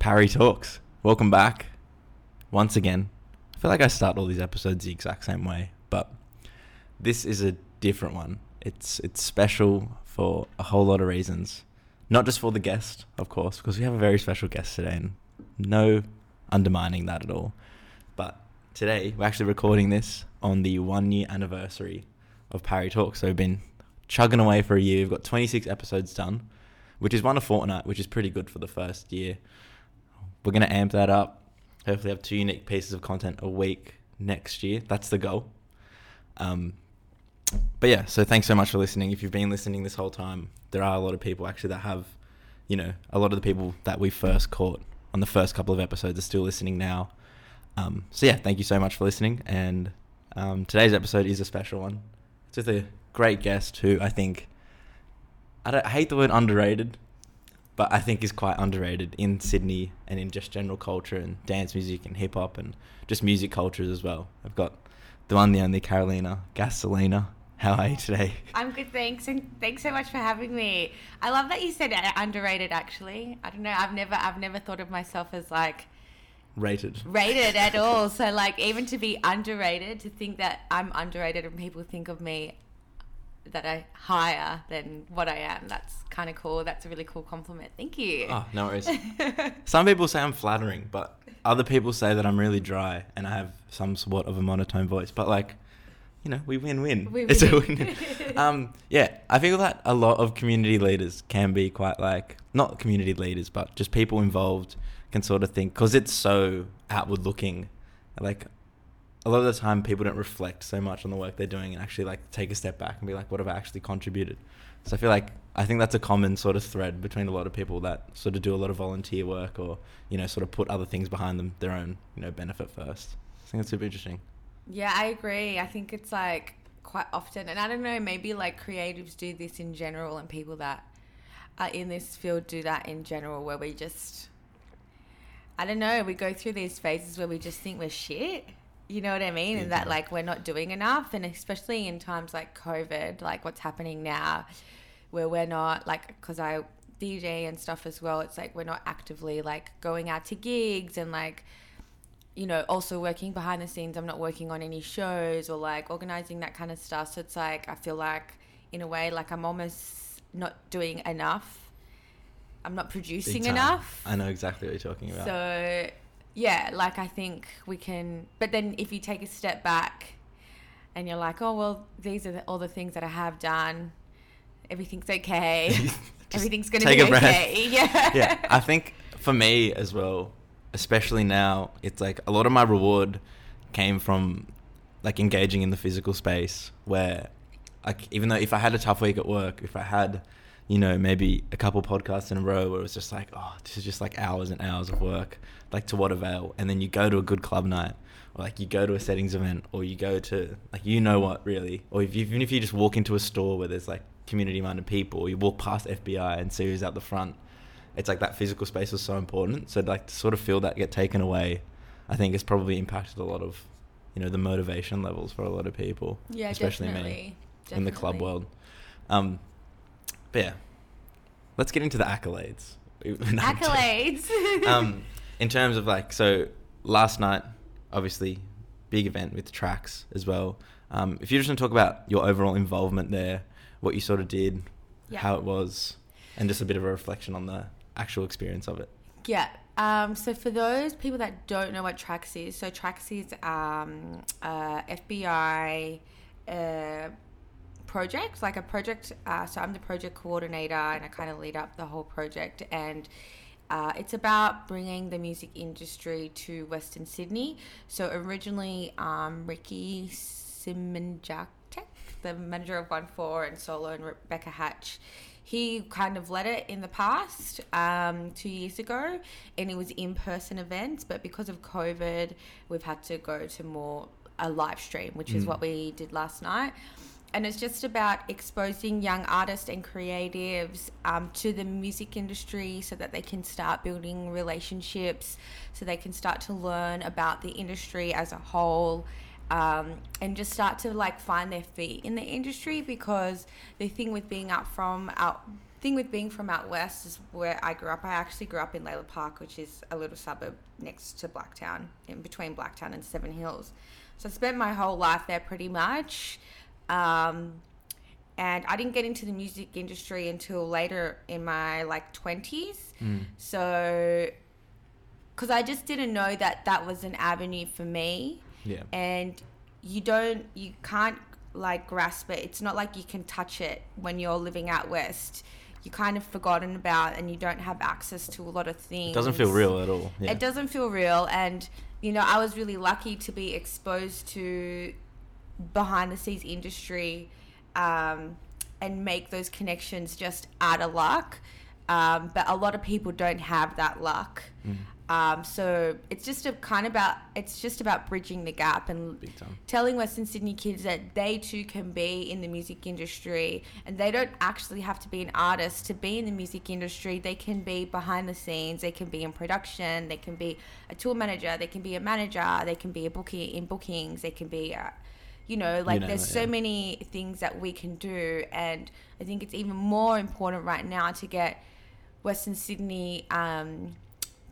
Parry Talks. Welcome back once again. I feel like I start all these episodes the exact same way, but this is a different one. It's it's special for a whole lot of reasons. Not just for the guest, of course, because we have a very special guest today and no undermining that at all. But today we're actually recording this on the one year anniversary of Parry Talks. So we've been chugging away for a year. We've got 26 episodes done, which is one a fortnight, which is pretty good for the first year. We're going to amp that up. Hopefully, have two unique pieces of content a week next year. That's the goal. Um, but yeah, so thanks so much for listening. If you've been listening this whole time, there are a lot of people actually that have, you know, a lot of the people that we first caught on the first couple of episodes are still listening now. Um, so yeah, thank you so much for listening. And um, today's episode is a special one. It's with a great guest who I think I, I hate the word underrated, but I think is quite underrated in Sydney and in just general culture and dance music and hip hop and just music cultures as well. I've got the one, the only Carolina Gasolina. How are you today? I'm good, thanks, and thanks so much for having me. I love that you said uh, underrated. Actually, I don't know. I've never, I've never thought of myself as like rated, rated at all. So like, even to be underrated, to think that I'm underrated and people think of me that I higher than what I am. That's kind of cool. That's a really cool compliment. Thank you. Oh, no worries. Some people say I'm flattering, but other people say that I'm really dry and I have some sort of a monotone voice. But like, you know, we win-win. We it's win. a win. um, yeah, I feel that a lot of community leaders can be quite like not community leaders, but just people involved can sort of think because it's so outward looking. Like a lot of the time, people don't reflect so much on the work they're doing and actually like take a step back and be like, what have I actually contributed? So I feel like I think that's a common sort of thread between a lot of people that sort of do a lot of volunteer work or you know sort of put other things behind them, their own you know benefit first. I think that's super interesting. Yeah, I agree. I think it's like quite often, and I don't know, maybe like creatives do this in general, and people that are in this field do that in general, where we just, I don't know, we go through these phases where we just think we're shit. You know what I mean? And that like we're not doing enough, and especially in times like COVID, like what's happening now, where we're not like, because I DJ and stuff as well, it's like we're not actively like going out to gigs and like you know, also working behind the scenes. I'm not working on any shows or like organizing that kind of stuff. So it's like, I feel like, in a way, like I'm almost not doing enough. I'm not producing enough. I know exactly what you're talking about. So, yeah, like I think we can. But then if you take a step back and you're like, oh, well, these are the, all the things that I have done, everything's okay. Everything's going to be okay. Yeah. Yeah. I think for me as well, especially now, it's like a lot of my reward came from like engaging in the physical space where like even though if I had a tough week at work, if I had, you know, maybe a couple podcasts in a row where it was just like, oh, this is just like hours and hours of work, like to what avail? And then you go to a good club night, or like you go to a settings event, or you go to like you know what really, or if, even if you just walk into a store where there's like community minded people, or you walk past FBI and see who's out the front, it's like that physical space is so important. So like to sort of feel that get taken away, I think has probably impacted a lot of, you know, the motivation levels for a lot of people. Yeah, especially definitely. me definitely. in the club world. Um, but yeah, let's get into the accolades. accolades. um, in terms of like, so last night, obviously, big event with Trax as well. Um, if you just want to talk about your overall involvement there, what you sort of did, yeah. how it was, and just a bit of a reflection on the actual experience of it. Yeah. Um, so for those people that don't know what Trax is, so Trax is um, uh, FBI uh, project, like a project. Uh, so I'm the project coordinator, and I kind of lead up the whole project, and uh, it's about bringing the music industry to Western Sydney. So originally, um, Ricky Simandjuntak, the manager of OneFour and Solo, and Rebecca Hatch he kind of led it in the past um, two years ago and it was in-person events but because of covid we've had to go to more a live stream which mm. is what we did last night and it's just about exposing young artists and creatives um, to the music industry so that they can start building relationships so they can start to learn about the industry as a whole um, and just start to like find their feet in the industry because the thing with being out from out thing with being from out west is where I grew up. I actually grew up in Lalor Park, which is a little suburb next to Blacktown, in between Blacktown and Seven Hills. So I spent my whole life there pretty much. Um, and I didn't get into the music industry until later in my like 20s. Mm. So, because I just didn't know that that was an avenue for me. Yeah. And you don't, you can't like grasp it. It's not like you can touch it when you're living out west. You're kind of forgotten about and you don't have access to a lot of things. It doesn't feel real at all. Yeah. It doesn't feel real. And, you know, I was really lucky to be exposed to behind the scenes industry um, and make those connections just out of luck. Um, but a lot of people don't have that luck. Mm. Um, so it's just a kind of about it's just about bridging the gap and telling Western Sydney kids that they too can be in the music industry and they don't actually have to be an artist to be in the music industry. They can be behind the scenes, they can be in production, they can be a tour manager, they can be a manager, they can be a booking in bookings, they can be a, you know, like name there's it, so yeah. many things that we can do and I think it's even more important right now to get Western Sydney um,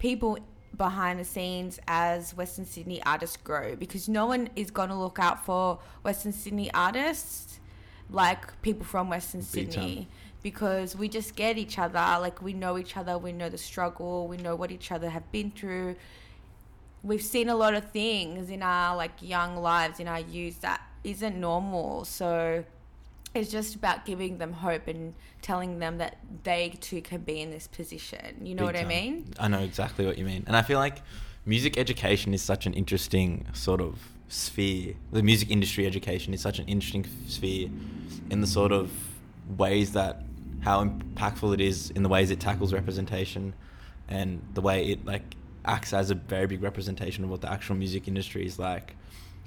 people behind the scenes as Western Sydney artists grow because no one is going to look out for Western Sydney artists like people from Western Big Sydney time. because we just get each other like we know each other we know the struggle we know what each other have been through we've seen a lot of things in our like young lives in our youth that isn't normal so it's just about giving them hope and telling them that they too can be in this position you know Big what i mean I know exactly what you mean. And I feel like music education is such an interesting sort of sphere. The music industry education is such an interesting sphere in the sort of ways that how impactful it is in the ways it tackles representation and the way it like acts as a very big representation of what the actual music industry is like.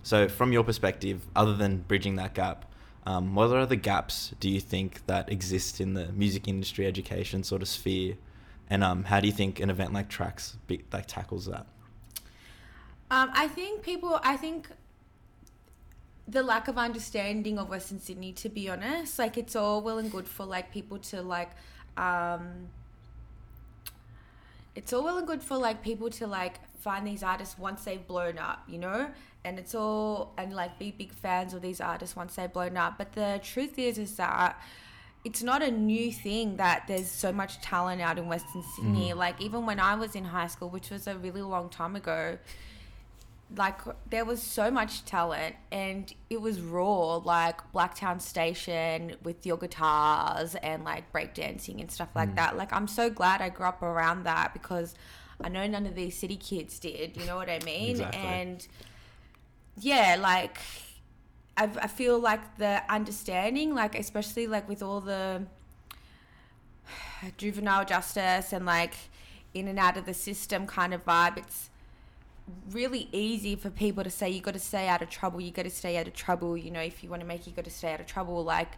So from your perspective, other than bridging that gap, um, what are other gaps do you think that exist in the music industry education sort of sphere? And um, how do you think an event like Trax be, like tackles that? Um, I think people, I think the lack of understanding of Western Sydney, to be honest, like it's all well and good for like people to like, um, it's all well and good for like people to like find these artists once they've blown up, you know, and it's all and like be big fans of these artists once they've blown up. But the truth is, is that it's not a new thing that there's so much talent out in Western Sydney. Mhm. Like even when I was in high school, which was a really long time ago, like there was so much talent and it was raw like blacktown station with your guitars and like breakdancing and stuff like Mm. that like i'm so glad i grew up around that because i know none of these city kids did you know what i mean Exactly. and yeah like I, I feel like the understanding like especially like with all the juvenile justice and like in and out of the system kind of vibe it's really easy for people to say you got to stay out of trouble you got to stay out of trouble you know if you want to make you got to stay out of trouble like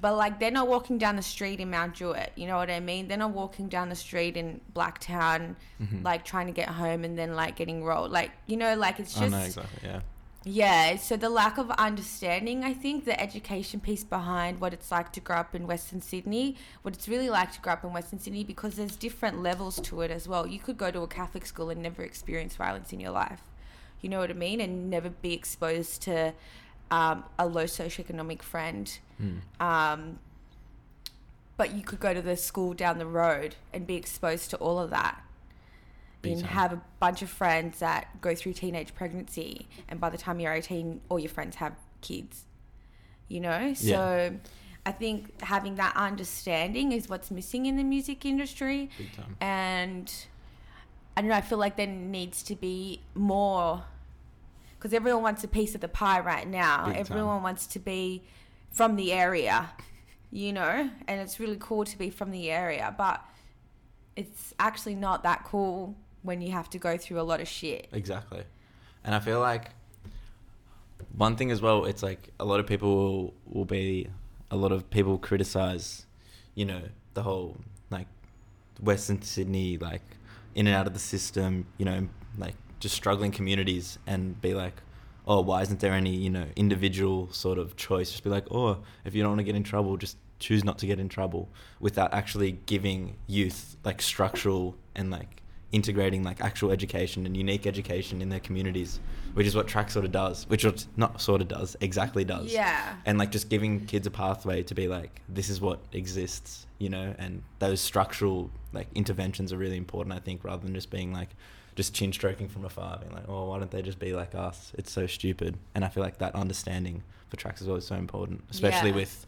but like they're not walking down the street in Mount Druitt you know what I mean they're not walking down the street in Blacktown Mhm. like trying to get home and then like getting rolled like you know like it's I just know exactly. Yeah. yeah, so the lack of understanding, I think, the education piece behind what it's like to grow up in Western Sydney, what it's really like to grow up in Western Sydney, because there's different levels to it as well. You could go to a Catholic school and never experience violence in your life. You know what I mean? And never be exposed to um, a low socioeconomic friend. Mm. Um, but you could go to the school down the road and be exposed to all of that Big and time. have a bunch of friends that go through teenage pregnancy and by the time you're 18 all your friends have kids you know so i think having that understanding is what's missing in the music industry Big time. and i don't know i feel like there needs to be more because everyone wants a piece of the pie right now Big time. everyone wants to be from the area you know and it's really cool to be from the area but it's actually not that cool when you have to go through a lot of shit Exactly. And I feel like one thing as well, it's like a lot of people will, will be, a lot of people criticize, you know, the whole like Western Sydney, like in and out of the system, you know, like just struggling communities and be like, oh, why isn't there any, you know, individual sort of choice? Just be like, oh, if you don't want to get in trouble, just choose not to get in trouble without actually giving youth like structural and like integrating like actual education and unique education in their communities, which is what track sort of does, which what not sort of does, exactly does. Yeah. And like just giving kids a pathway to be like, this is what exists, you know, and those structural like interventions are really important, I think, rather than just being like, just chin stroking from afar, being like, oh, why don't they just be like us? It's so stupid. And I feel like that understanding for Trax is always so important, especially Yeah. with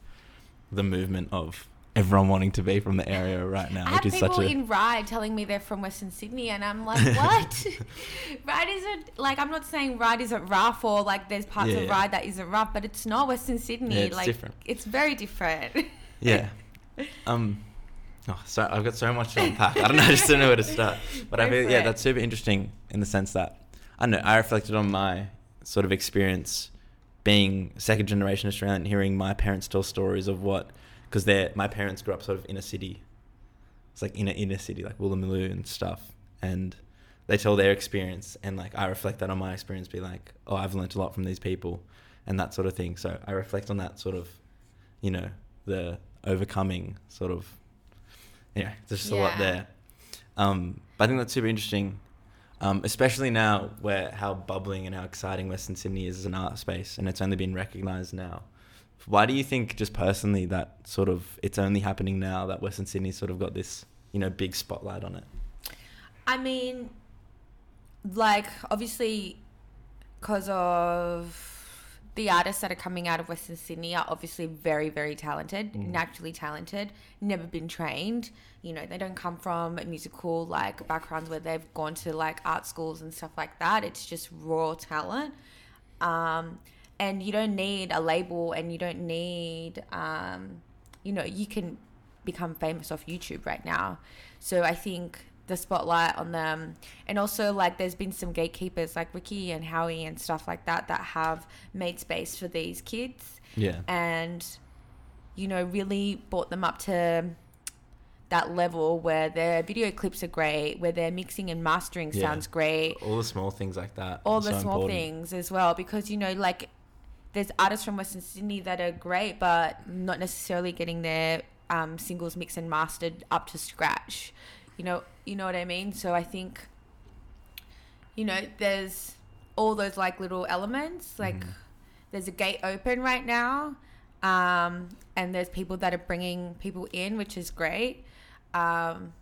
the movement of everyone wanting to be from the area right now, I have which is people such a in Ryde telling me they're from Western Sydney, and I'm like, what? Ryde isn't like I'm not saying Ryde isn't rough or like there's parts Yeah, of. Ryde that isn't rough, but it's not Western Sydney. Yeah, it's like different. it's very different. yeah. Um, oh, so I've got so much to unpack. I don't know. I just don't know where to start. But I feel yeah, it. that's super interesting in the sense that I don't know. I reflected on my sort of experience being second generation Australian, hearing my parents tell stories of what because they my parents grew up sort of in a city. It's like in a inner city, like Woolloomooloo and stuff, and they tell their experience, and like I reflect that on my experience, be like, oh, I've learnt a lot from these people, and that sort of thing. So I reflect on that sort of, you know, the overcoming sort of, yeah, there's just a lot there. Um, but I think that's super interesting, um, especially now where how bubbling and how exciting Western Sydney is as an art space, and it's only been recognised now. Why do you think, just personally, that sort of it's only happening now that Western Sydney's sort of got this, you know, big spotlight on it? I mean, like obviously, because of the artists that are coming out of Western Sydney are obviously very, very talented, Mm. naturally talented, never been trained. You know, they don't come from musical like backgrounds where they've gone to like art schools and stuff like that. It's just raw talent. Um, and you don't need a label and you don't need, um, you know, you can become famous off YouTube right now. So I think the spotlight on them, and also like there's been some gatekeepers like Ricky and Howie and stuff like that that have made space for these kids Yeah. and, you know, really brought them up to that level where their video clips are great, where their mixing and mastering Yeah. sounds great All the small things like that. all the so small important. things as well because you know like there's artists from western sydney that are great but not necessarily getting their um, singles mixed and mastered up to scratch you know you know what i mean so i think you know there's all those like little elements like Mhm. there's a gate open right now um, and there's people that are bringing people in which is great um,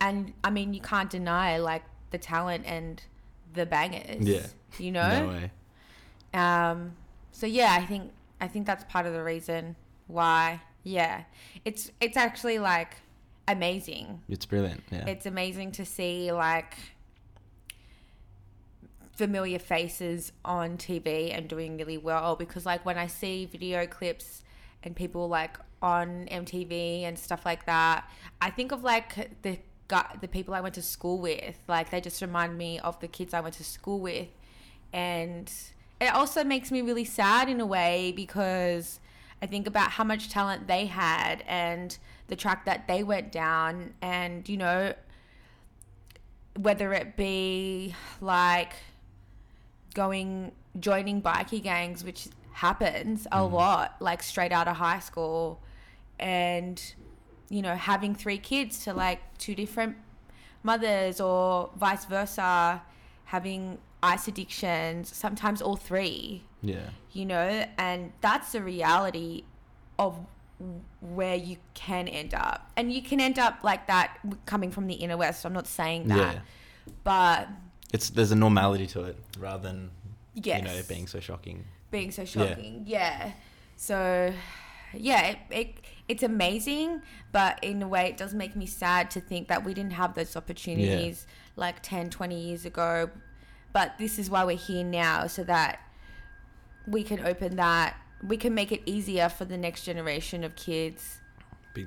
and i mean you can't deny like the talent and the bangers Yeah. you know No way. um, so yeah, I think I think that's part of the reason why. Yeah, it's it's actually like amazing. It's brilliant. Yeah. It's amazing to see like familiar faces on TV and doing really well because like when I see video clips and people like on MTV and stuff like that, I think of like the guy, the people I went to school with. Like they just remind me of the kids I went to school with, and it also makes me really sad in a way because I think about how much talent they had and the track that they went down, and you know, whether it be like going joining bikie gangs, which happens a mm-hmm. lot, like straight out of high school, and you know, having three kids to like two different mothers or vice versa, having ice addictions, sometimes all three, yeah. you know, and that's the reality of where you can end up. And you can end up like that coming from the inner west. I'm not saying that. Yeah. But It's there's a normality to it rather than yes. you know being so shocking. being so shocking. Yeah. So, yeah, it, it it's amazing, but in a way, it does make me sad to think that we didn't have those opportunities like 10, 20 years ago. But this is why we're here now, so that we can open that, we can make it easier for the next generation of kids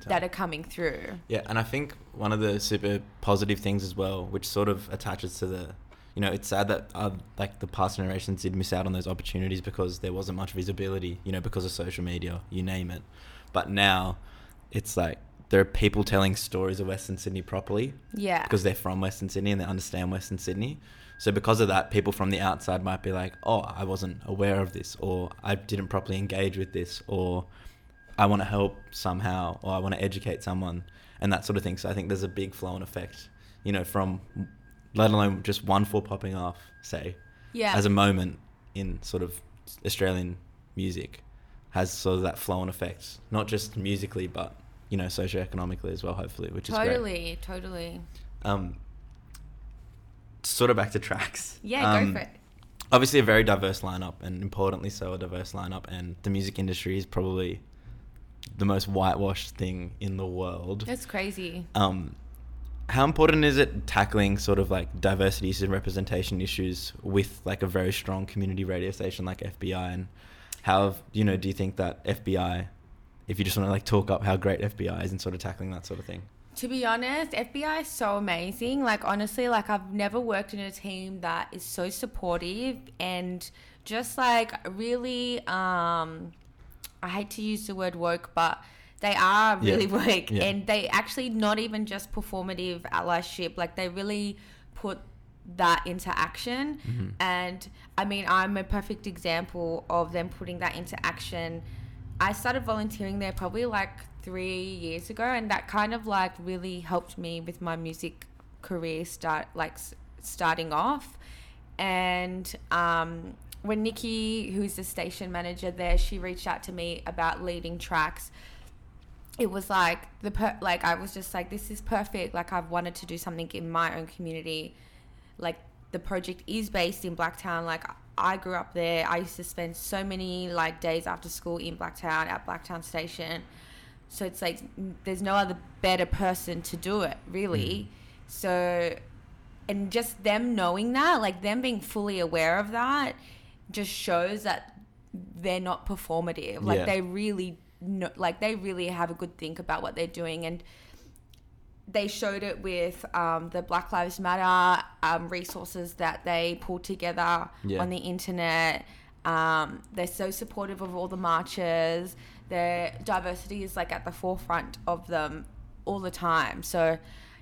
that are coming through. Yeah, and I think one of the super positive things as well, which sort of attaches to the, you know, it's sad that uh, like the past generations did miss out on those opportunities because there wasn't much visibility, you know, because of social media, you name it. But now, it's like there are people telling stories of Western Sydney properly Yeah. because they're from Western Sydney and they understand Western Sydney. So because of that, people from the outside might be like, "Oh, I wasn't aware of this," or "I didn't properly engage with this," or I want to help somehow or I want to educate someone and that sort of thing. So I think there's a big flow and effect, you know, from let alone just one four popping off, say, Yeah. as a moment in sort of Australian music has sort of that flow and effect, not just musically, but you know, socioeconomically as well, hopefully, which is great. totally, totally. Um, sort of back to Trax. Yeah, Um, go for it. Obviously, a very diverse lineup, and importantly, so a diverse lineup. And the music industry is probably the most whitewashed thing in the world. That's crazy. Um, how important is it tackling sort of like diversity and representation issues with like a very strong community radio station like FBI? And how you know do you think that FBI, if you just want to like talk up how great FBI is in sort of tackling that sort of thing? To be honest, FBI is so amazing. Like honestly, like I've never worked in a team that is so supportive and just like really um I hate to use the word woke, but they are Yeah. really woke Yeah. and they actually not even just performative allyship, like they really put that into action. Mhm. And I mean, I'm a perfect example of them putting that into action. I started volunteering there probably like three years ago, and that kind of like really helped me with my music career start like starting off. And um, when Nikki, who's the station manager there, she reached out to me about leading Trax. It was like the per- like I was just like this is perfect. Like I've wanted to do something in my own community. Like the project is based in Blacktown. Like I grew up there. I used to spend so many like days after school in Blacktown at Blacktown Station. So it's like there's no other better person to do it, really. Mm. So and just them knowing that, like them being fully aware of that, just shows that they're not performative. Like Yeah. they really know, like they really have a good think about what they're doing and they showed it with um, the Black Lives Matter um, resources that they pulled together Yeah. on the internet. Um, they're so supportive of all the marches. Their diversity is like at the forefront of them all the time. So,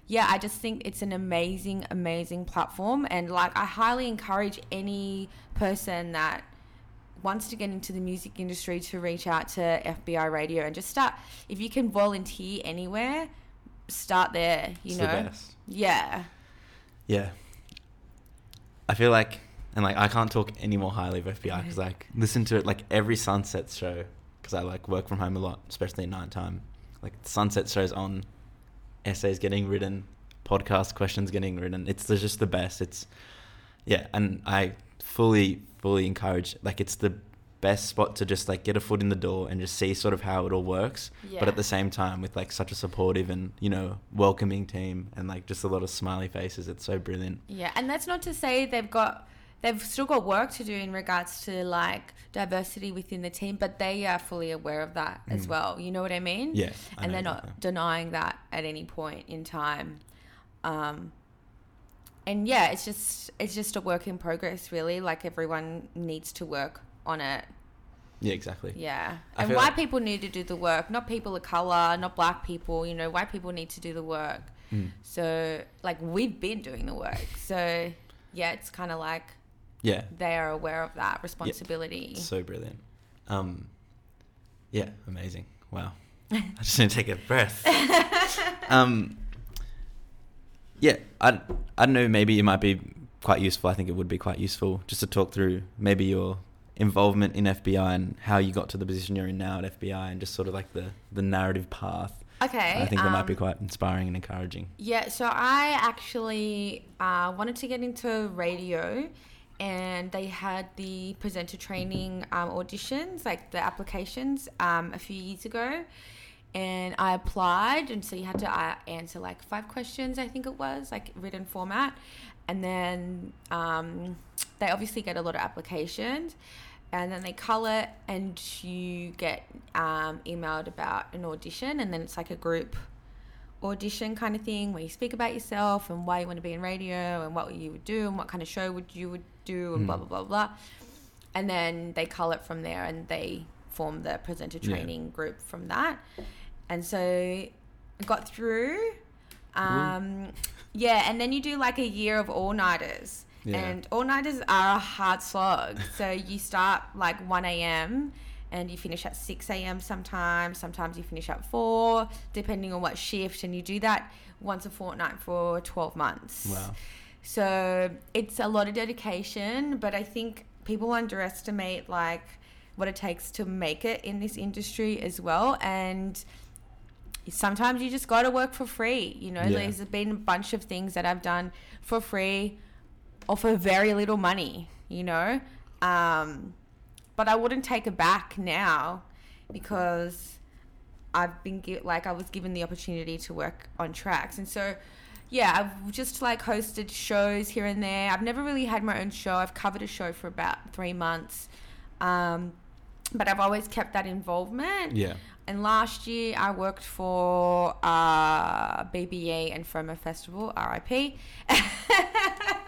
yeah, I just think it's an amazing, amazing platform. And like, I highly encourage any person that wants to get into the music industry to reach out to FBI Radio and just start. If you can volunteer anywhere, start there. You It's know, the best. yeah, Yeah. I feel like, and like, I can't talk any more highly of FBI because like listen to it like every Sunset show because I like work from home a lot, especially at night time. Like Sunset shows on, essays getting written, podcast questions getting written. It's just the best. It's yeah, and I fully fully encourage like it's the best spot to just like get a foot in the door and just see sort of how it all works but at the same time with like such a supportive and you know welcoming team and like just a lot of smiley faces it's so brilliant yeah. And that's not to say they've got. They've still got work to do in regards to like diversity within the team, but they are fully aware of that as Mm. well. You know what I mean? yeah I and they're not denying that at any point in time. Um, and yeah, it's just it's just a work in progress, really. Like everyone needs to work on it. yeah exactly Yeah, I and white like- people need to do the work, not people of color, not black people. You know, white people need to do the work. Mm. So like we've been doing the work. So yeah, it's kind of like yeah they are aware of that responsibility. so brilliant um yeah amazing wow i just need to take a breath um yeah i i don't know maybe it might be quite useful i think it would be quite useful just to talk through maybe your involvement in fbi and how you got to the position you're in now at fbi and just sort of like the the narrative path Okay, i think that might be um, quite inspiring and encouraging Yeah, so I actually uh, wanted to get into radio, and they had the presenter training um, auditions, like the applications, um, a few years ago. And I applied, and so you had to uh, answer like five questions, I think it was, like written format. And then um, they obviously get a lot of applications and then they cull it and you get um, emailed about an audition and then it's like a group audition kind of thing where you speak about yourself and why you want to be in radio and what you would do and what kind of show would you would do and blah Hmm. blah blah blah and then they cull it from there and they form the presenter Yeah. training group from that and so I got through um, yeah and then you do like a year of all-nighters Yeah. and all-nighters are a hard slog so you start like 1 a.m and you finish at 6 a.m. sometimes. Sometimes you finish at 4, depending on what shift. And you do that once a fortnight for 12 months. Wow. So it's a lot of dedication, but I think people underestimate like what it takes to make it in this industry as well. And sometimes you just got to work for free. You know, Yeah. there's been a bunch of things that I've done for free or for very little money, you know. Um, but I wouldn't take it back now because I've been gi- like I was given the opportunity to work on Trax, and so yeah, I've just like hosted shows here and there. I've never really had my own show. I've covered a show for about three months, um, but I've always kept that involvement. Yeah. And last year I worked for uh, BBA and FOMO Festival, RIP.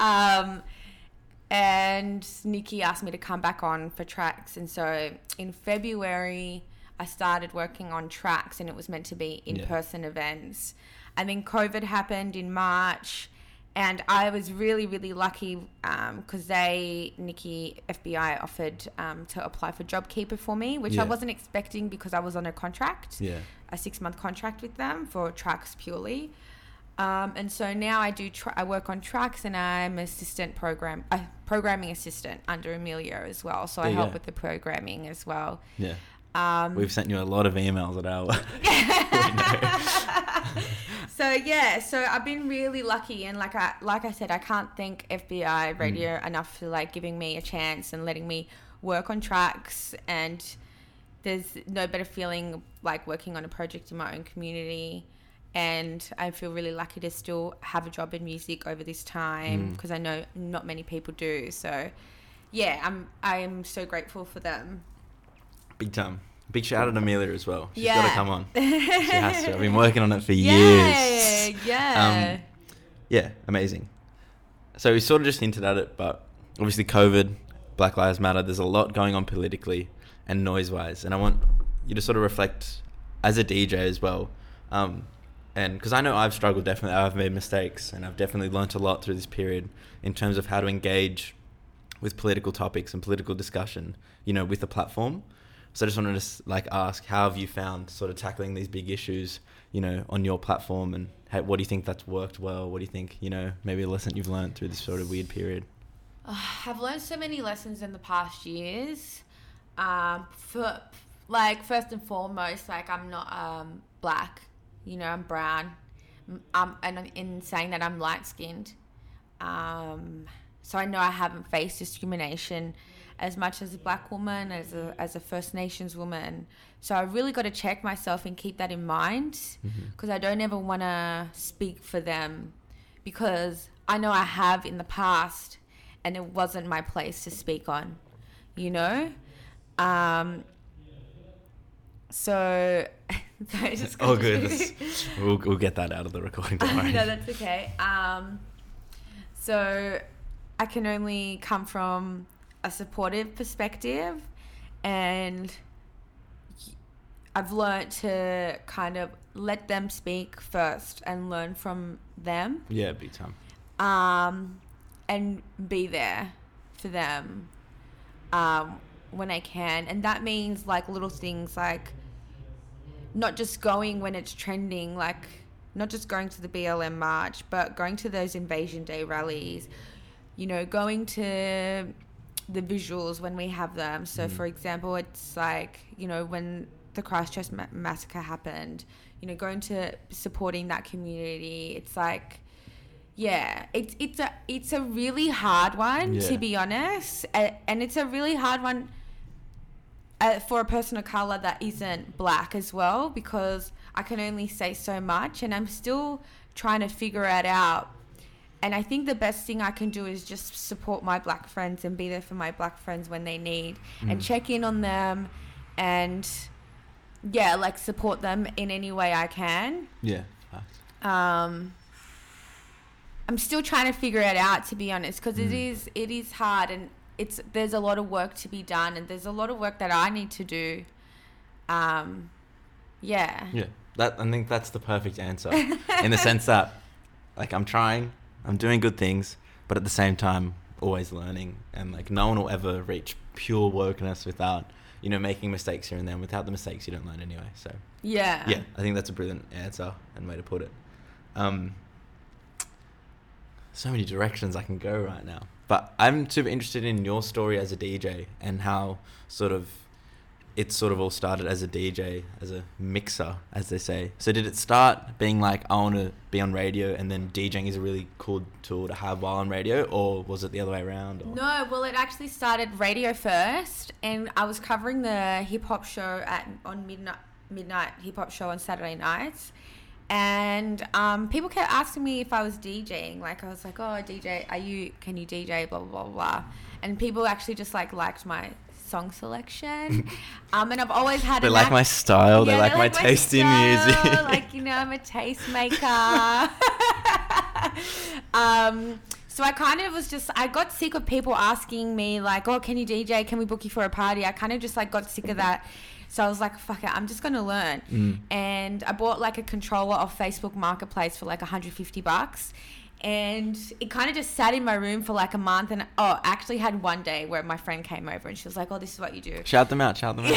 um, and Nikki asked me to come back on for Trax. And so in February, I started working on Trax and it was meant to be in person events. And then COVID happened in March. And I was really, really lucky because they, Nikki FBI, offered um, to apply for JobKeeper for me, which I wasn't expecting because I was on a contract Yeah. a six month contract with them for Trax purely. Um, and so now I do tra- I work on Trax and I'm assistant program uh, programming assistant under Amelia as well. So I There help go. with the programming as well. Yeah. Um, We've sent you a lot of emails at our. so yeah, so I've been really lucky, and like I like I said, I can't thank FBI Radio Mm. enough for like giving me a chance and letting me work on Trax. And there's no better feeling like working on a project in my own community. And I feel really lucky to still have a job in music over this time Mm. because I know not many people do. So yeah, I'm I'm so grateful for them. Big time. Big shout out to Amelia as well. She's got to come on. She has to. I've been working on it for Yeah, years. yeah. Um, Yeah, amazing. So we sort of just hinted at it, but obviously COVID, Black Lives Matter, there's a lot going on politically and noise wise. And I want you to sort of reflect as a DJ as well. Um, and because I know I've struggled definitely, I've made mistakes and I've definitely learnt a lot through this period in terms of how to engage with political topics and political discussion, you know, with the platform. So I just wanted to like ask, how have you found sort of tackling these big issues, you know, on your platform, and how, what do you think that's worked well? What do you think, you know, maybe a lesson you've learned through this sort of weird period? I've learned so many lessons in the past years. Um, for like first and foremost, like I'm not um black, you know, I'm brown. Um, and in saying that I'm light skinned, um, so I know I haven't faced discrimination as much as a black woman, as a as a First Nations woman. So I really got to check myself and keep that in mind because I don't ever want to speak for them because I know I have in the past and it wasn't my place to speak on, you know? Um, so, sorry, just Oh, good. We'll, we'll get that out of the recording. Don't worry. no, that's okay. Um, so I can only come from a supportive perspective, and I've learnt to kind of let them speak first and learn from them, yeah, big time. um, and be there for them um, when I can, and that means like little things like not just going when it's trending, like not just going to the BLM march, but going to those Invasion Day rallies, you know, going to the visuals when we have them. So, Mm. for example, it's like, you know, when the Christchurch ma- massacre happened, you know, going to supporting that community, it's like, yeah, it's it's a it's a really hard one Yeah. to be honest, A- and it's a really hard one uh, for a person of color that isn't black as well because I can only say so much and I'm still trying to figure it out. And I think the best thing I can do is just support my black friends and be there for my black friends when they need and Mm. check in on them and yeah, like support them in any way I can. Yeah. Um I'm still trying to figure it out to be honest because it Mm. is it is hard and it's there's a lot of work to be done and there's a lot of work that I need to do. Um yeah. Yeah, that I think that's the perfect answer in the sense that, like, I'm trying, I'm doing good things, but at the same time, always learning, and like, no one will ever reach pure wokeness without, you know, making mistakes here and there. Without the mistakes, you don't learn anyway. So Yeah. yeah, I think that's a brilliant answer and way to put it. Um, so many directions I can go right now. But I'm super interested in your story as a DJ and how sort of it sort of all started as a DJ, as a mixer, as they say. So did it start being like I want to be on radio, and then DJing is a really cool tool to have while on radio, or was it the other way around? Or? No, well, it actually started radio first, and I was covering the hip hop show at on midnight midnight hip hop show on Saturday nights, and um, people kept asking me if I was DJing. Like I was like, "Oh, DJ, are you? Can you DJ?" Blah blah blah blah, and people actually just like liked my song selection. um, and I've always had They like knack- my style. they Yeah, like my taste in music. Like you know, I'm a tastemaker. um, so I kind of was just I got sick of people asking me like, "Oh, can you DJ? Can we book you for a party?" I kind of just like got sick of that. So I was like, "Fuck it, I'm just gonna learn." Mm. And I bought like a controller off Facebook Marketplace for like 150 bucks. And it kind of just sat in my room for like a month. And oh, I actually had one day where my friend came over and she was like, "Oh, this is what you do." Shout them out. Shout them out.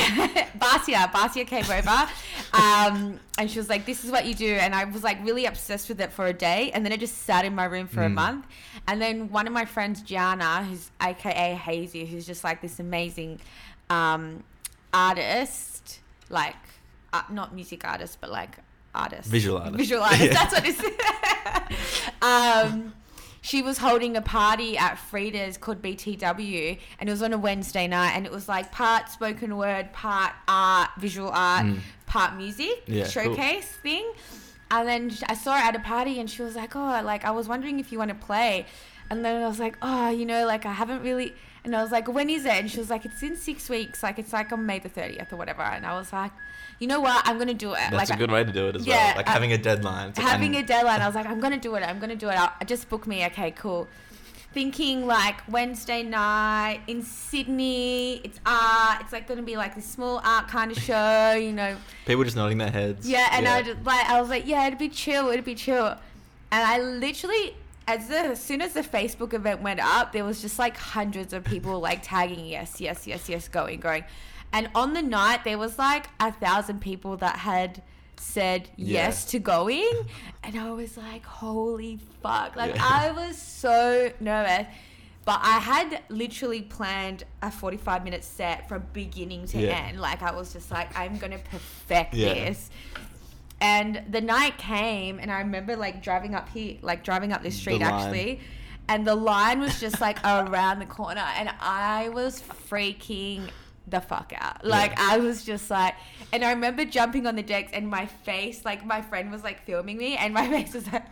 Basia, Basia came over, um, and she was like, "This is what you do," and I was like really obsessed with it for a day, and then it just sat in my room for a Mm. month, and then one of my friends, Gianna, who's AKA Hazy, who's just like this amazing um, artist, like uh, not music artist, but like artist, Visual artist. visual artist. Yeah. That's what it's. um, she was holding a party at Freda's called BTW, and it was on a Wednesday night, and it was like part spoken word, part art, visual art, Mm. part music Yeah, cool. showcase thing. And then I saw her at a party, and she was like, "Oh, like I was wondering if you want to play." And then I was like, "Oh, you know, like I haven't really." And I was like, "When is it?" And she was like, "It's in six weeks. Like it's like on May the thirtieth or whatever." And I was like, "You know what? I'm gonna do it." That's like a good way to do it as Yeah, well. Like uh, having a deadline. Having a deadline. I was like, I'm gonna do it. I'm gonna do it. I'll, just book me. Okay, cool. Thinking like Wednesday night in Sydney. It's art. It's like gonna be like this small art kind of show. You know. People just nodding their heads. Yeah, and I just like I was like, yeah, it'd be chill. It'd be chill. And I literally. As, the, as soon as the Facebook event went up, there was just like hundreds of people like tagging yes, yes, yes, yes, going, going. And on the night, there was like a thousand people that had said Yeah. yes to going. And I was like, holy fuck. Like, Yeah. I was so nervous. But I had literally planned a 45 minute set from beginning to Yeah. end. Like, I was just like, I'm going to perfect this. And the night came, and I remember like driving up here, like driving up this street actually, and the line was just like around the corner, and I was freaking the fuck out. Like Yeah. I was just like, and I remember jumping on the decks, and my face, like my friend was like filming me, and my face was like,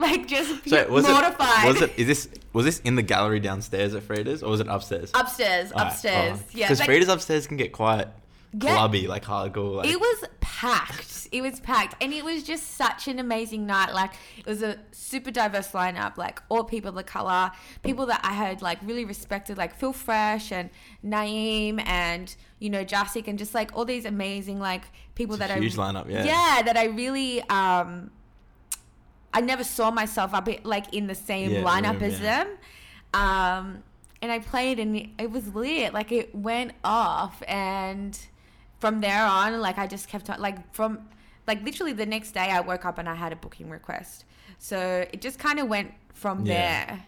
like just So was mortified. it? Was it? Is this? Was this in the gallery downstairs at Freda's, or was it upstairs? upstairs? Alright, upstairs, oh. yeah. Because like- Freda's upstairs can get quite Yeah. clubby, like hardcore. Like, it was packed. It was packed, and it was just such an amazing night. Like it was a super diverse lineup. Like all people of the color, people that I had like really respected, like Phil Fresh and Naeem, and you know Jasik, and just like all these amazing like people that huge I lineup, yeah. yeah that I really um I never saw myself up like in the same Yeah, lineup room, as yeah. them. Um, and I played and it, it was lit. Like it went off and from there on, like I just kept on like from like literally the next day I woke up and I had a booking request. So it just kind of went from Yeah. there.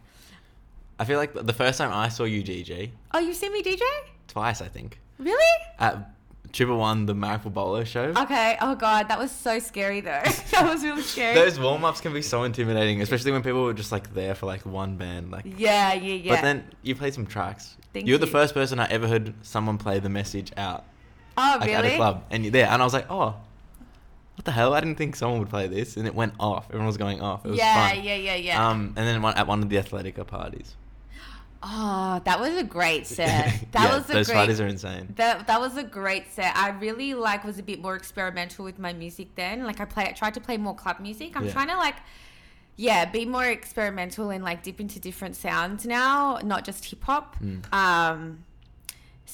I feel like the first time I saw you DJ, Oh, you've seen me DJ? twice I think, Really? at Triple One, the Miracle Bolo show. Okay. Oh god, that was so scary though. that was really scary. Those warm ups can be so intimidating, especially when people were just like there for like one band. Like, yeah, yeah, yeah. but then you played some tracks. Thank You're the you. first person I ever heard someone play the message out oh, like, really? at a club, and you're there, and I was like, oh, what the hell? I didn't think someone would play this, and it went off. Everyone was going off. It was yeah, fun. yeah, yeah, yeah. Um, and then one, at one of the Athletica parties. Oh, that was a great set. That yeah, was a those great. parties are insane. that that was a great set. I really like was a bit more experimental with my music then. Like I play, I tried to play more club music. I'm Yeah. trying to like, yeah, be more experimental and like dip into different sounds now, not just hip hop. Mm. Um,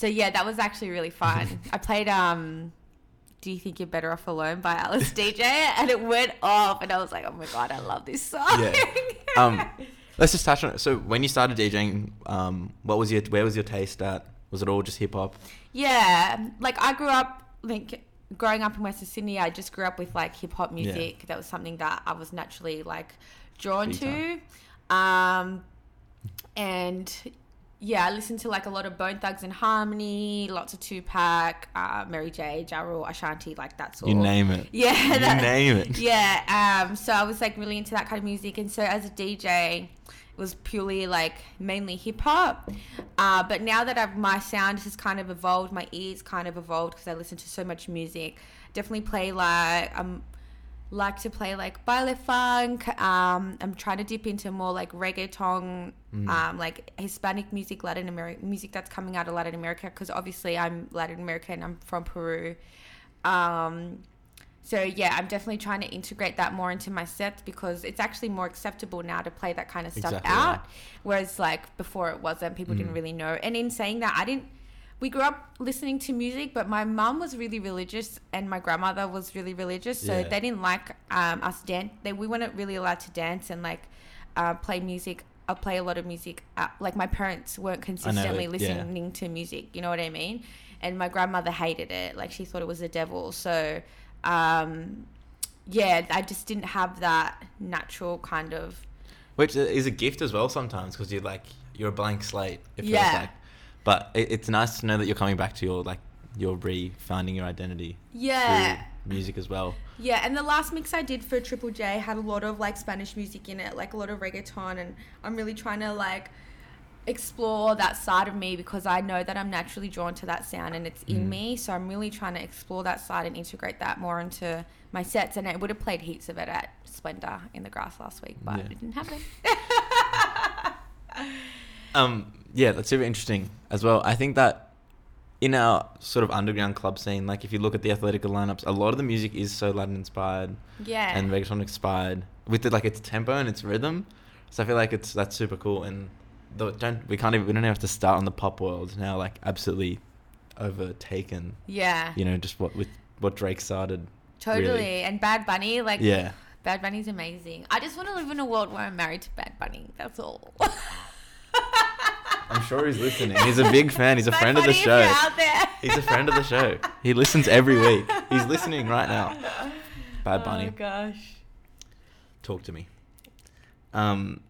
so yeah, that was actually really fun. I played um. Do you think you're better off alone by Alice Deejay? And it went off, and I was like, "Oh my god, I love this song." Yeah. Um, let's just touch on it. So when you started DJing, um, what was your where was your taste at? Was it all just hip hop? Yeah, like I grew up like growing up in Western Sydney. I just grew up with like hip hop Yeah. music. That was something that I was naturally like drawn Big to. Um, and yeah, I listened to like a lot of Bone Thugs and Harmony, lots of Tupac, uh, Mary J, Ja Rule, Ashanti, like that sort. You name it. Yeah, You that- name it. yeah. Um, so I was like really into that kind of music, and so as a DJ, it was purely like mainly hip hop. Uh, but now that I've my sound has kind of evolved, my ears kind of evolved because I listen to so much music. Definitely play like um like to play like baile funk. Um, I'm trying to dip into more like reggaeton, um, like Hispanic music, Latin American music that's coming out of Latin America. Because obviously I'm Latin American. I'm from Peru. Um, so yeah, I'm definitely trying to integrate that more into my sets because it's actually more acceptable now to play that kind of stuff Exactly, out. Whereas like before it wasn't, people didn't really know. And in saying that, I didn't. We grew up listening to music, but my mum was really religious and my grandmother was really religious, so Yeah. they didn't like um, us dance. They we weren't really allowed to dance and like uh, play music. I play a lot of music. Uh, like my parents weren't consistently yeah. listening to music. You know what I mean? And my grandmother hated it. Like she thought it was the devil. So um, yeah, I just didn't have that natural kind of Which is a gift as well sometimes because you're like you're a blank slate. It feels Yeah. like. But it, it's nice to know that you're coming back to your like you're re-finding your identity yeah. through music as well. Yeah, and the last mix I did for Triple J had a lot of like Spanish music in it, like a lot of reggaeton, and I'm really trying to like explore that side of me because I know that I'm naturally drawn to that sound and it's in Mm. me. So I'm really trying to explore that side and integrate that more into my sets. And I would have played heaps of it at Splendour in the grass last week, but Yeah. it didn't happen. Um, yeah, that's super interesting as well. I think that in our sort of underground club scene, like if you look at the Athletica lineups, a lot of the music is so Latin inspired yeah. and reggaeton inspired with the, like its tempo and its rhythm. So I feel like it's that's super cool. And though don't we can't even we don't have to start on the pop world now, like absolutely overtaken. yeah. You know, just what with what Drake started. Totally. really. And Bad Bunny, like, Yeah. Bad Bunny's amazing. I just want to live in a world where I'm married to Bad Bunny. That's all. I'm sure he's listening. He's a big fan. He's a friend of the show. out there. He's a friend of the show. He listens every week. He's listening right now. Bad Bunny. Oh gosh. Talk to me. Um.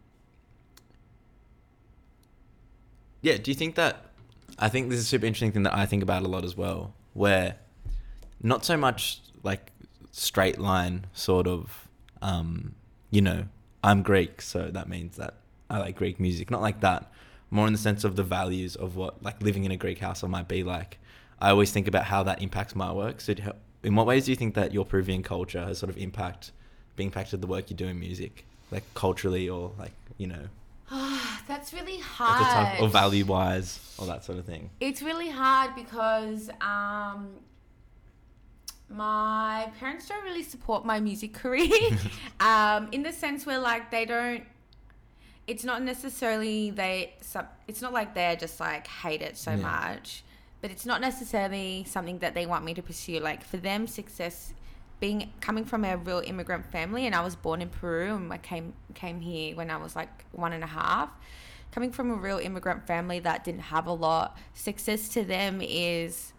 Yeah. Do you think that? I think this is a super interesting thing that I think about a lot as well, where not so much like straight line sort of, um, you know, I'm Greek, so that means that I like Greek music. Not like that. More in the sense of the values of what like living in a Greek household might be like. I always think about how that impacts my work. So, in what ways do you think that your Peruvian culture has sort of impact, impacted the work you do in music, like culturally or like you know, That's really hard. or value wise, or that sort of thing? It's really hard because um, my parents don't really support my music career. um, in the sense where like they don't. It's not necessarily they. It's not like they're just like hate it so Yeah. much, but it's not necessarily something that they want me to pursue. Like for them, success being coming from a real immigrant family and I was born in Peru and I came came here when I was like one and a half. Coming from a real immigrant family that didn't have a lot, success to them is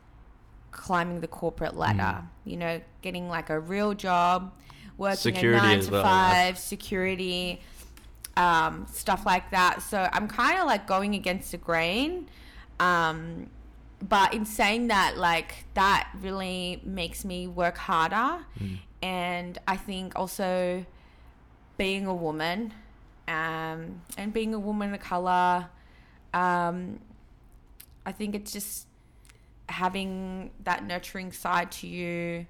climbing the corporate ladder. Mm. You know, getting like a real job, working Security a nine to well, five, security, um, stuff like that. So I'm kind of like going against the grain. Um, but in saying that, like that really makes me work harder. Mm. And I think also being a woman um, and being a woman of color, um, I think it's just having that nurturing side to you.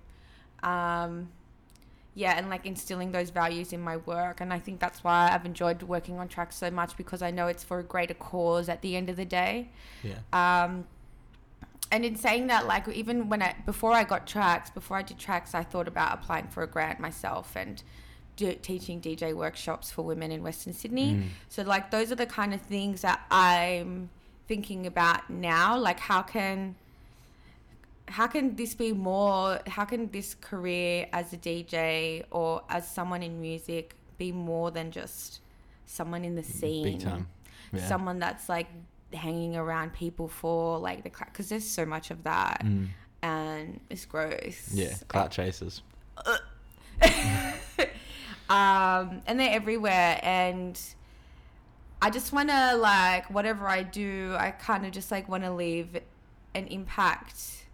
Um, yeah, and like instilling those values in my work. And I think that's why I've enjoyed working on Trax so much because I know it's for a greater cause at the end of the day. Yeah. Um, and in saying that, like even when I before I got Trax, before I did Trax, I thought about applying for a grant myself and do, teaching DJ workshops for women in Western Sydney. Mm. So like those are the kind of things that I'm thinking about now. Like how can how can this be more? How can this career as a DJ or as someone in music be more than just someone in the scene? Big time. Yeah. someone that's like hanging around people for like the because there's so much of that Mm. and it's gross. Yeah, clout chasers. um, and they're everywhere and i just want to like whatever i do i kind of just like want to leave an impact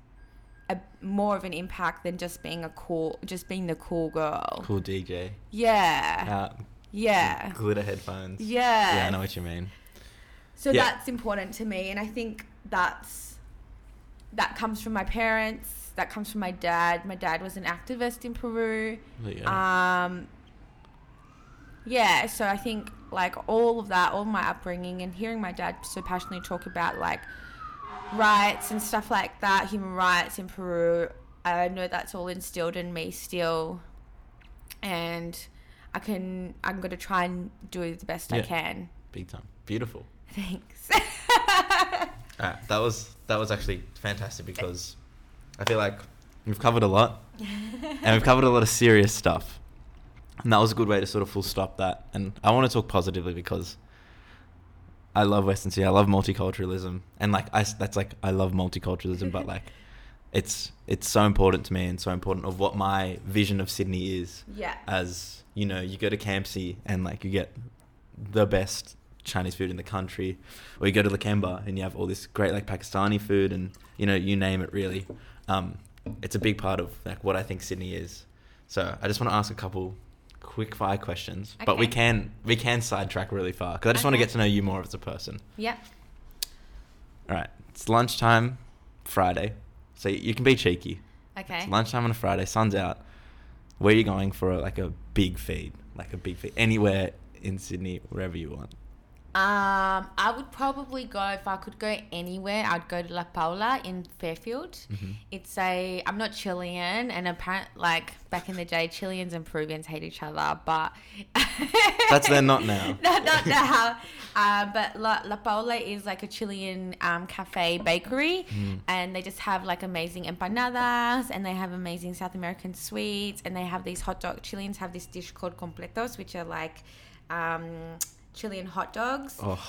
a more of an impact than just being a cool just being the cool girl Cool DJ. yeah Out, yeah glitter headphones. yeah Yeah, I know what you mean. so Yeah. that's important to me and i think that's that comes from my parents that comes from my dad my dad was an activist in peru go. Um, yeah, so I think like all of that, all my upbringing, and hearing my dad so passionately talk about like rights and stuff like that, human rights in Peru, I know that's all instilled in me still, and I can I'm gonna try and do the best I can. Big time. Beautiful. Thanks. Alright, ah, that was that was actually fantastic because I feel like we've covered a lot and we've covered a lot of serious stuff. And that was a good way to sort of full stop that. And I want to talk positively because I love Western Sydney. I love multiculturalism, and like I that's like I love multiculturalism, but like it's it's so important to me and so important of what my vision of Sydney is. yeah. As you know, you go to Campsie and like you get the best Chinese food in the country, or you go to Lakemba and you have all this great like Pakistani food, and you know you name it really. Um, it's a big part of like what I think Sydney is. So I just want to ask a couple quick fire questions, but we can we can sidetrack really far because I just want to get to know you more as a person. Yeah. All right, it's lunchtime, Friday, so you can be cheeky. Okay. It's lunchtime on a Friday, sun's out. Where are you going for a, like a big feed, like a big feed, anywhere in Sydney, wherever you want. Um, I would probably go if I could go anywhere. I'd go to La Paula in Fairfield. Mhm. It's a. I'm not Chilean, and apparent like back in the day, Chileans and Peruvians hate each other, but That's they're not now. not, not now. Uh, but La, La Paula is like a Chilean um, cafe bakery, Mm. and they just have like amazing empanadas, and they have amazing South American sweets, and they have these hot dog. Chileans have this dish called completos, which are like um, Chilean hot dogs Oh,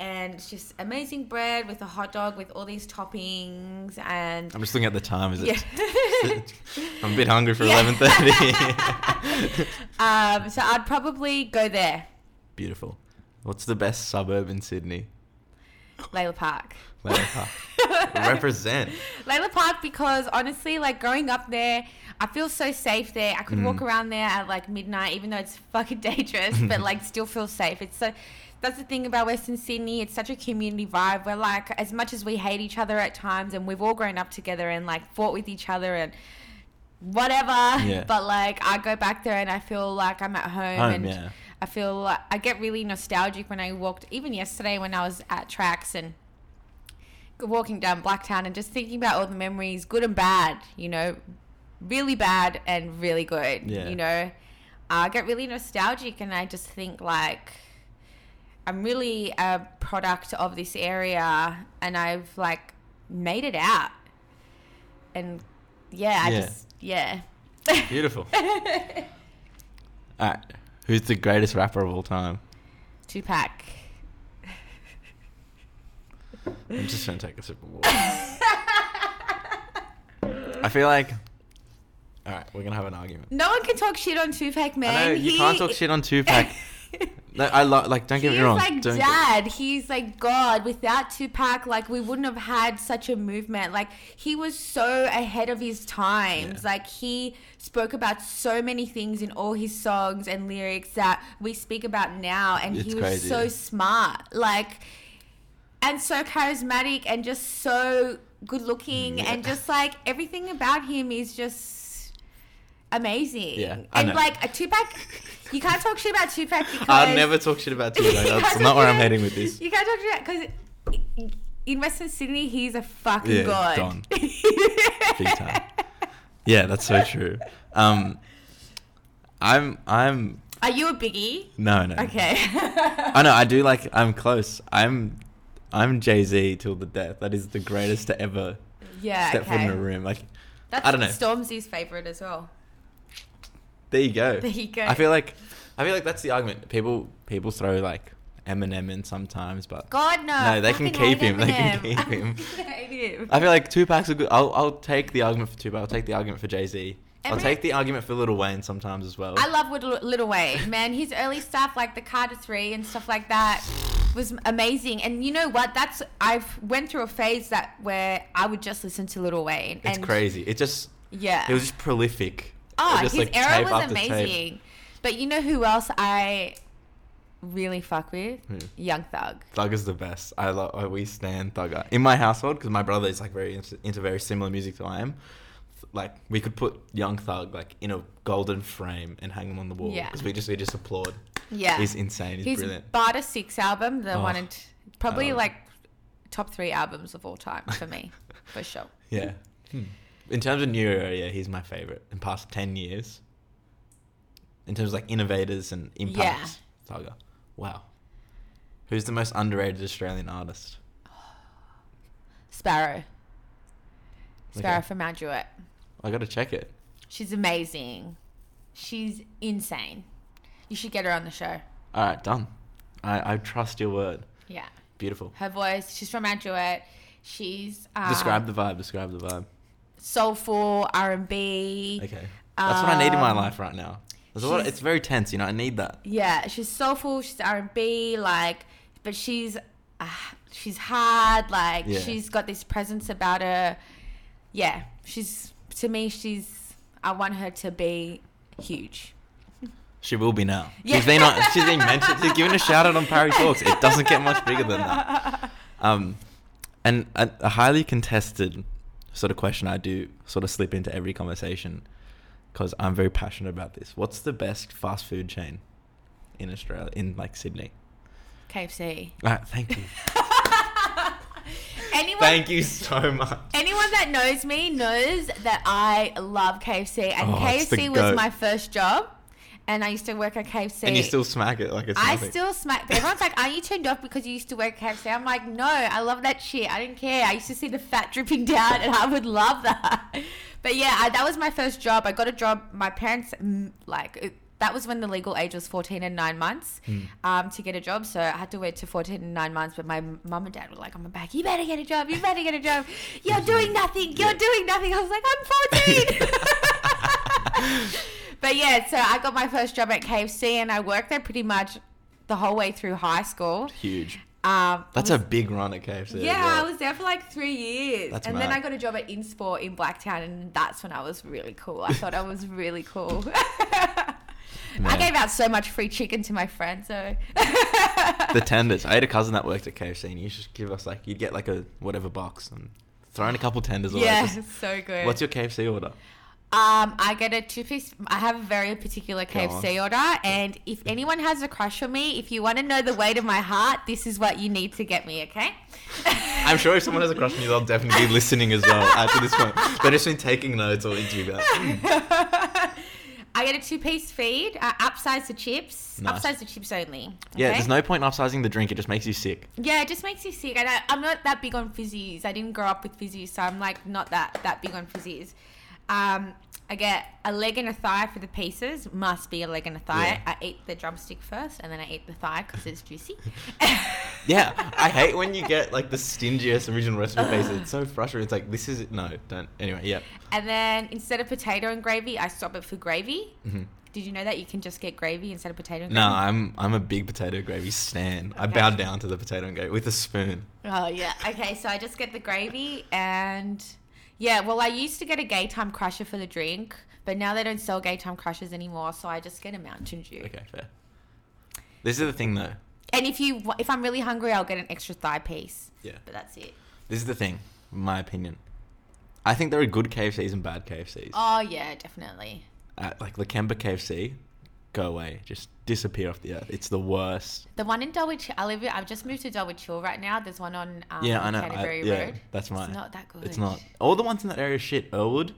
and it's just amazing bread with a hot dog with all these toppings and I'm just looking at the time. Is it? I'm a bit hungry for Yeah. 11:30. um, so I'd probably go there, Beautiful. What's the best suburb in Sydney? Lalor Park. Lalor Park. Represent. Lalor Park because honestly, like growing up there, I feel so safe there. I could walk Mm. around there at like midnight, even though it's fucking dangerous, but like still feel safe. It's so. That's the thing about Western Sydney. It's such a community vibe. We're like, as much as we hate each other at times, and we've all grown up together and like fought with each other and whatever. Yeah. But like, I go back there and I feel like I'm at home, Home, and yeah. I feel like I get really nostalgic when I walked. Even yesterday when I was at Trax and walking down Blacktown and just thinking about all the memories, good and bad, you know, really bad and really good, Yeah. you know. I get really nostalgic and I just think like I'm really a product of this area and I've like made it out. And yeah, I Yeah. just yeah. Beautiful. All right. Who's the greatest rapper of all time? Tupac. I'm just gonna take a sip of water. I feel like. All right, we're gonna have an argument. No one can talk shit on Tupac, man. I know you He- can't talk shit on Tupac. No, I lo- like. Don't get me wrong. He's like don't get- dad. He's like God. Without Tupac, like we wouldn't have had such a movement. Like he was so ahead of his times. Yeah. Like he spoke about so many things in all his songs and lyrics that we speak about now. And It's he was crazy, so smart. Like and so charismatic and just so good looking Yeah. and just like everything about him is just amazing. Yeah, and like a Tupac, you can't talk shit about Tupac because I'll never talk shit about Tupac. That's can't where I'm heading with this. You can't talk shit because in Western Sydney he's a fucking Yeah, god. Don. Big time. Yeah, that's so true. Um, I'm. I'm. Are you a biggie? No, no. Okay. I know. I do like. I'm close. I'm. I'm Jay Z till the death. That is the greatest to ever Yeah. step foot in a room. Like, That's I don't know. Stormzy's favorite as well. There you go. There you go. I feel like, I feel like that's the argument. People, people throw like Eminem in sometimes, but God no. No, they can keep him, they can keep him. I him. I feel like Tupac's a good. I'll I'll take the argument for Tupac. I'll take the argument for Jay Z. I'll take the argument for Little Wayne sometimes as well. I love Little, Little Wayne, man. His early stuff, like the Carter Three and stuff like that, was amazing. And you know what? That's I've went through a phase that where I would just listen to Little Wayne. it's crazy. It just Yeah. it was just prolific. Oh, just, his like, era was amazing. But you know who else I really fuck with? Who? Young Thug. Thug is the best. I love. We stand Thugger in my household because my brother is like very into, into very similar music to I am. Like we could put Young Thug like in a golden frame and hang him on the wall Yeah. because we just we just applaud. Yeah. He's insane. He's His brilliant. Barter Six album, the Oh, one and probably I like top three albums of all time for me, for sure. Yeah. Hmm. In terms of new era, yeah, he's my favorite in past ten years. In terms of like innovators and impacts, Thugger. Wow. Who's the most underrated Australian artist? Sparrow. Sparrow Okay. from Mount Druitt. I gotta check it. She's amazing. She's insane. You should get her on the show. All right, done. I, I trust your word. Yeah. Beautiful. Her voice. She's from Mount Druitt. She's um, Describe the vibe. Describe the vibe. Soulful R and B. Okay. That's what I need in my Um, life right now. There's a lot. It's very tense. You know, I need that. Yeah, she's soulful. She's R and B. Like, but she's uh, she's hard. Like, Yeah. she's got this presence about her. Yeah, she's to me. She's. I want her to be huge. She will be now. Yeah. She's been on, she's been mentioned. She's given a shout out on Parry Talks. It doesn't get much bigger than that. Um, and a, a highly contested sort of question I do sort of slip into every conversation because I'm very passionate about this. What's the best fast food chain in Australia, in like Sydney? KFC. Ah, thank you. Anyone thank you so much. Anyone that knows me knows that I love KFC, and Oh, KFC was my first job, and I used to work at KFC. And you still smack it like it's I nothing. still smack. Everyone's like, "Are you turned off because you used to work at KFC?" I'm like, "No, I love that shit. I didn't care. I used to see the fat dripping down, and I would love that." But yeah, I, that was my first job. I got a job. My parents mm, like it, that was when the legal age was 14 and nine months Hmm. um, to get a job. So I had to wait to 14 and nine months. But my mum and dad were like, "I'm back. You better get a job. You better get a job. You're doing nothing. You're Yeah. doing nothing." I was like, "I'm 14." but yeah, so I got my first job at KFC, and I worked there pretty much the whole way through high school. Huge. Um, That's I a was- big run at KFC. yeah, well. I was there for like three years, That's and then. I got a job at InSport in Blacktown, and that's when I was really cool. I thought I was really cool. I gave out so much free chicken to my friends, so the tenders. I had a cousin that worked at KFC, and you just give us like you'd get like a whatever box and throw in a couple tenders. away. yeah, Just- so good. What's your KFC order? Um, I get a two piece. I have a very particular KFC order, and if anyone has a crush on me, if you want to know the weight of my heart, this is what you need to get me. Okay. I'm sure if someone has a crush on you, they'll definitely be listening as well after this point. They've just been taking notes or interview about. I get a two piece feed. Uh, upsize the chips. Nice. Upsize the chips only. Yeah, there's no point in upsizing the drink. It just makes you sick. Yeah, it just makes you sick. And I, I'm not that big on fizzies. I didn't grow up with fizzies, so I'm like not that that big on fizzies. Um, I get a leg and a thigh for the pieces. Must be a leg and a thigh. Yeah. I eat the drumstick first, and then I eat the thigh because it's juicy. Yeah, I hate when you get like the stingiest original recipe base. It's so frustrating. It's like this is no, don't. Anyway, yeah. And then instead of potato and gravy, I swap it for gravy. hmm Did you know that you can just get gravy instead of potato and No, gravy? I'm I'm a big potato gravy stan. I bow down to the potato and gravy with a spoon. Oh yeah. Okay, so I just get the gravy and yeah. Well, I used to get a Gaytime Krusher for the drink, but now they don't sell Gaytime Krushers anymore. So I just get a Mountain Dew. Okay, fair. This is the thing though. And if you if I'm really hungry, I'll get an extra thigh piece. Yeah. But that's it. This is the thing, in my opinion. I think there are good KFCs and bad KFCs. Oh yeah, definitely. At, like Lakemba KFC, go away. Just disappear off the earth. It's the worst. The one in Dulwich, I live. I've just moved to Dulwich Hill right now. There's one on um, yeah, I know. I- Canterbury yeah, Road. that's mine. It's not that good. It's not. All the ones in that area are shit. Earlwood,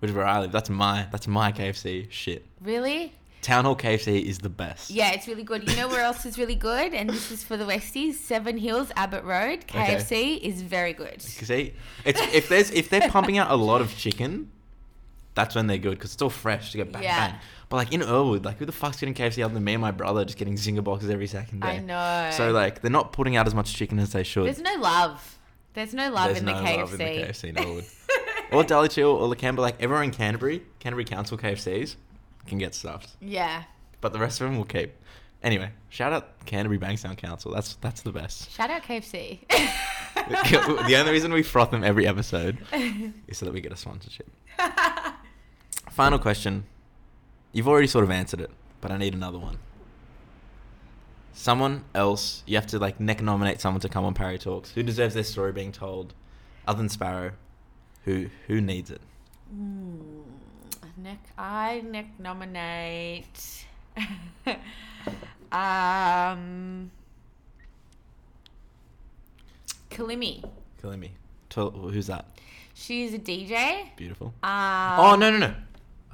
which is where I live. That's my. That's my KFC. Shit. Really? Town Hall KFC is the best. Yeah, it's really good. You know where else is really good? And this is for the Westies. Seven Hills, Abbott Road. Okay. KFC is very good. See, it's if there's if they're pumping out a lot of chicken, that's when they're good because it's all fresh. to get bang Yeah. bang. But like in Earlwood, like who the fuck's getting KFC other than me and my brother just getting zinger boxes every second day? I know. So like they're not putting out as much chicken as they should. there's no love. There's no love, There's in, the no KFC. love in the KFC in Earlwood. or Dulwich Hill or the Canberra, like everyone in Canterbury, Canterbury Council KFCs can get stuffed, yeah. but the rest of them will keep. Anyway, shout out Canterbury Bankstown Council. That's that's the best. Shout out KFC. the only reason we froth them every episode is so that we get a sponsorship. Final question. You've already sort of answered it, but I need another one. Someone else, you have to like neck nominate someone to come on Parry Talks. Who deserves their story being told, other than Sparrow? Who who needs it? Hmm. Nick, I Nick nominate. um, Kalimi. Kalimi. Tell, who's that? She's a DJ. Beautiful. Um, oh no no no!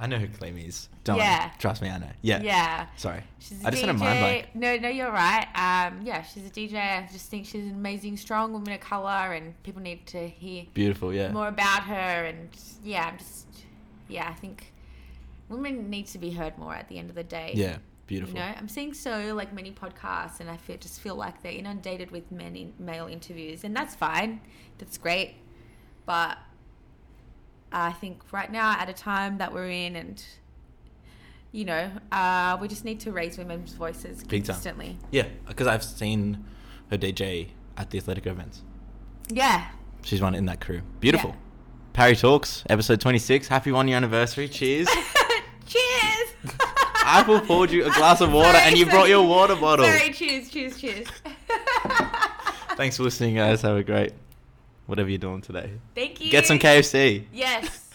I know who Kalimi is. Don't. Yeah. trust me, I know. Yeah. Yeah. Sorry. She's a I just DJ. had a mind blank. No, no, you're right. Um, yeah, she's a DJ. I just think she's an amazing, strong woman of color, and people need to hear Beautiful. Yeah. more about her. And yeah, I'm just, yeah, I think women need to be heard more at the end of the day. Yeah. Beautiful. You know, I'm seeing so like many podcasts, and I feel just feel like they're inundated with men in, male interviews, and that's fine. That's great, but I think right now, at a time that we're in, and you know, uh, we just need to raise women's voices consistently. Yeah, because I've seen her DJ at the athletic events. Yeah. She's one in that crew. Beautiful. Yeah. Parry Talks, episode 26. Happy one year anniversary. Cheers. cheers. Apple poured you a glass of water Sorry, and you sorry. brought your water bottle. Sorry. Cheers. Cheers. Cheers. Thanks for listening, guys. Have a great whatever you're doing today. Thank you. Get some KFC. Yes.